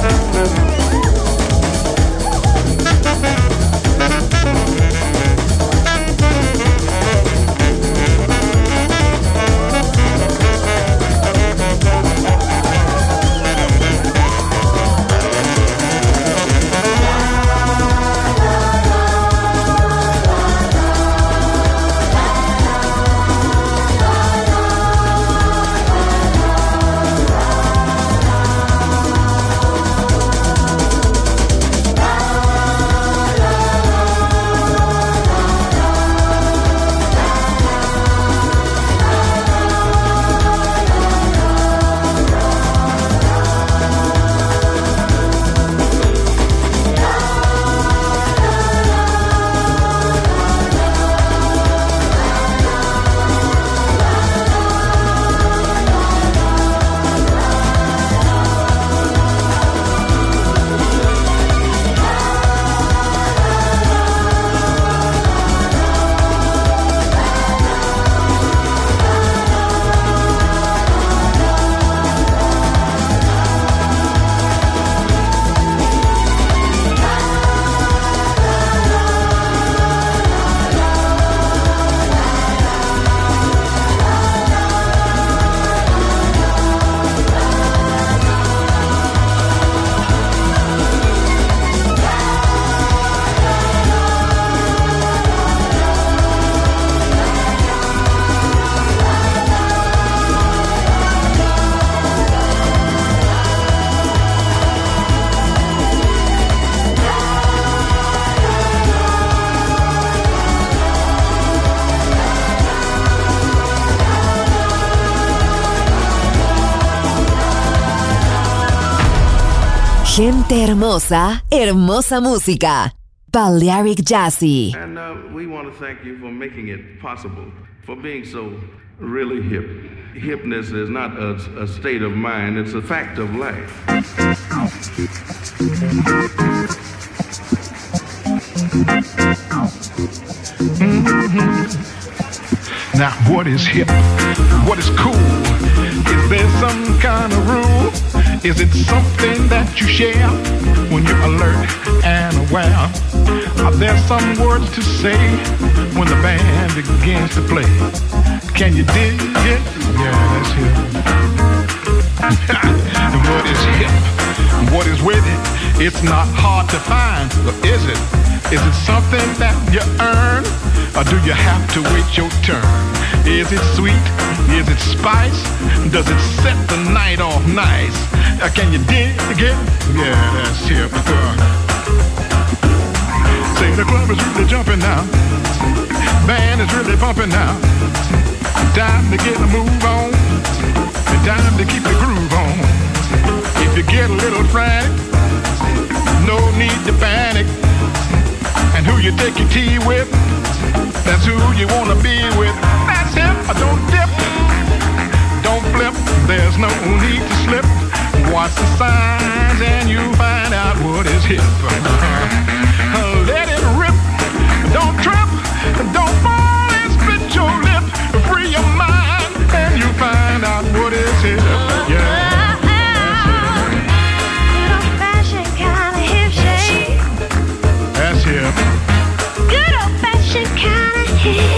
Mm-hmm. Gente hermosa, hermosa música. Balearic Jazzy. And uh, we want to thank you for making it possible, for being so really hip. Hipness is not a, a state of mind, it's a fact of life. Now, what is hip? What is cool? Is there some kind of rule? Is it something that you share when you're alert and aware? Are there some words to say when the band begins to play? Can you dig it? Yeah, that's hip. what is hip? What is with it? It's not hard to find, but is it? Is it something that you earn? Or do you have to wait your turn? Is it sweet? Is it spice? Does it set the night off nice? Uh, can you dig it? Yeah, that's hip. Say the club is really jumping now. Band is really pumping now. Time to get a move on. Time to keep the groove on. If you get a little frantic, no need to panic. And who you take your tea with, that's who you wanna be with. That's him. Don't dip, don't flip. There's no need to slip. Watch the signs and you find out what is hip. fashioned kind of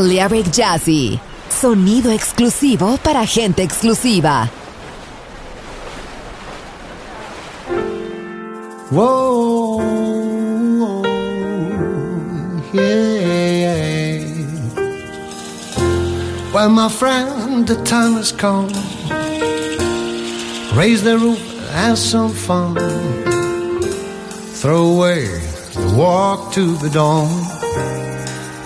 Balearic Jazzy. Sonido exclusivo para gente exclusiva. Whoa, yeah. Well, my friend, the time has come. Raise the roof, have some fun. Throw away the walk to the dawn.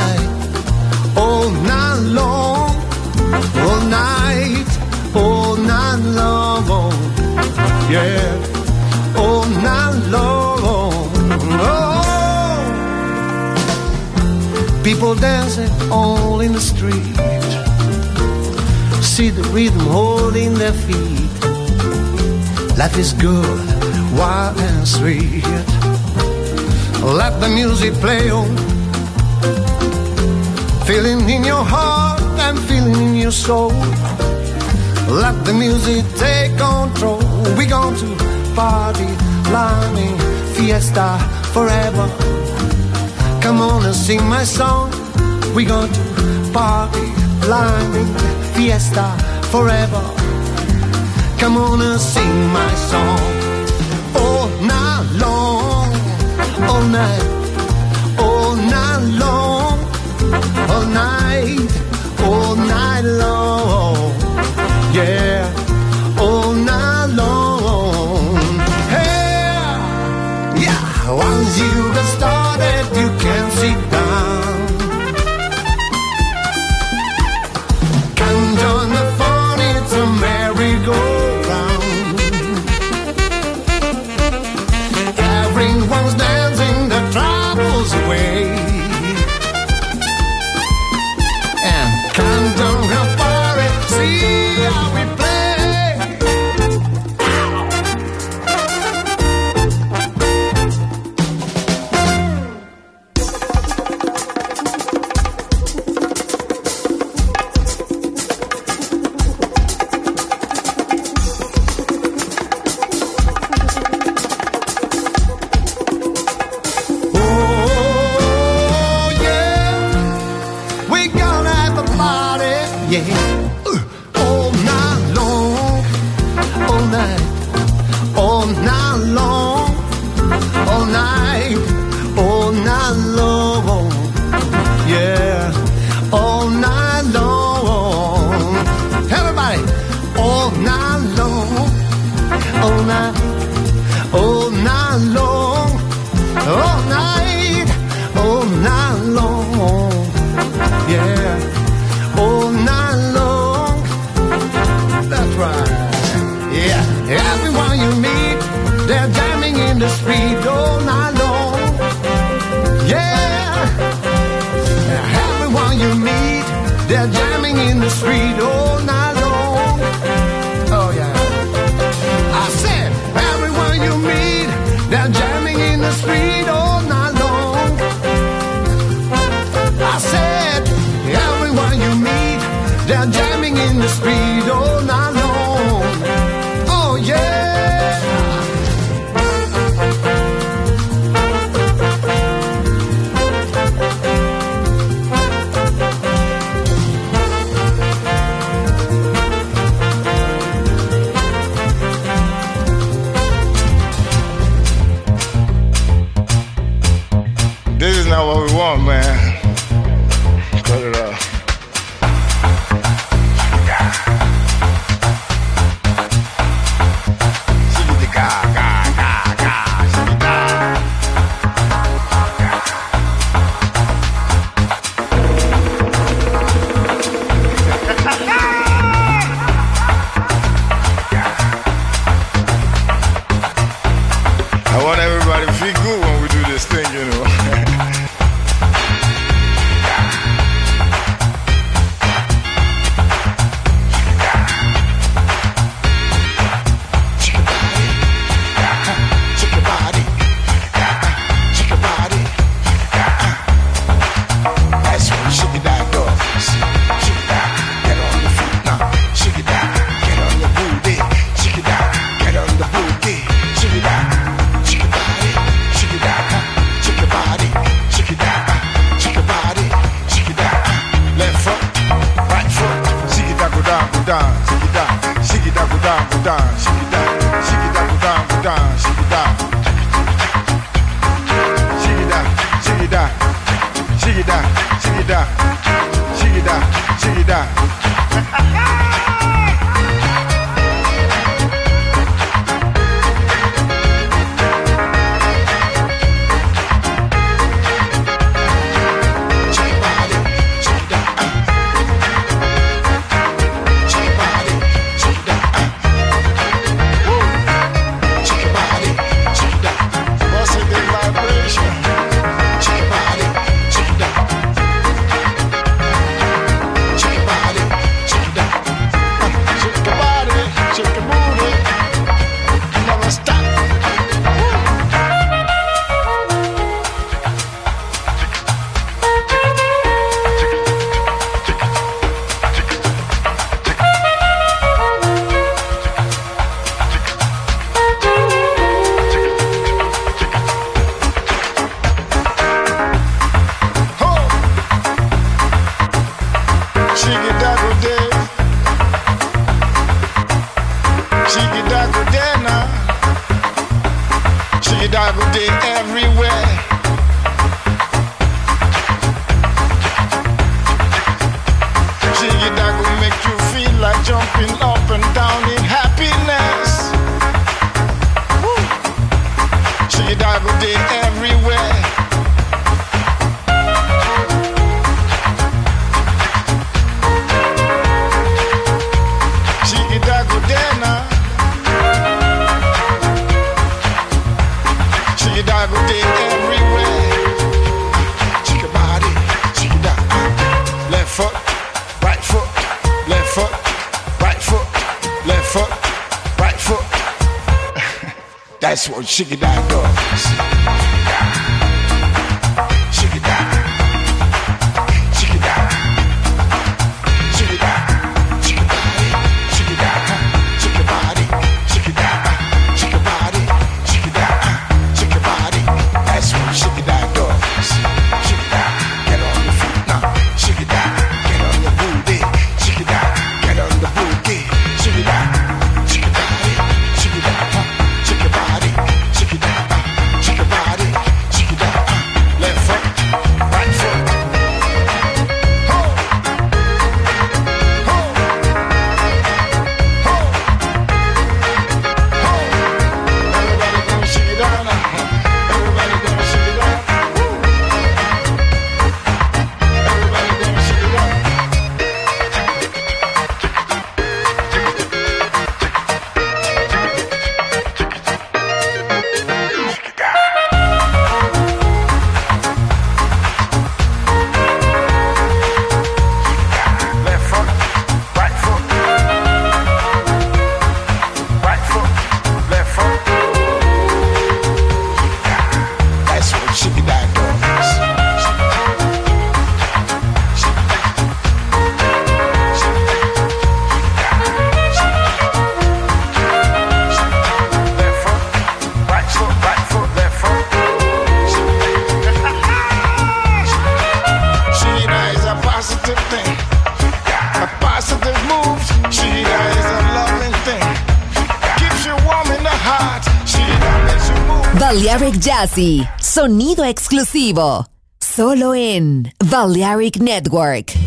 night, all night long, all night, all night long yeah, all night long. Oh, people dancing all in the street. See the rhythm holding their feet. Life is good, wild and sweet. Let the music play on. Feeling in your heart and feeling in your soul. Let the music take control. We're going to party, climbing, fiesta forever. Come on and sing my song. We're going to party, climbing, fiesta forever. Come on and sing my song. All night long, all night, all night, all night long yeah, all night long. Hey, yeah, once you Jazzy, sonido exclusivo, solo en Balearic Network.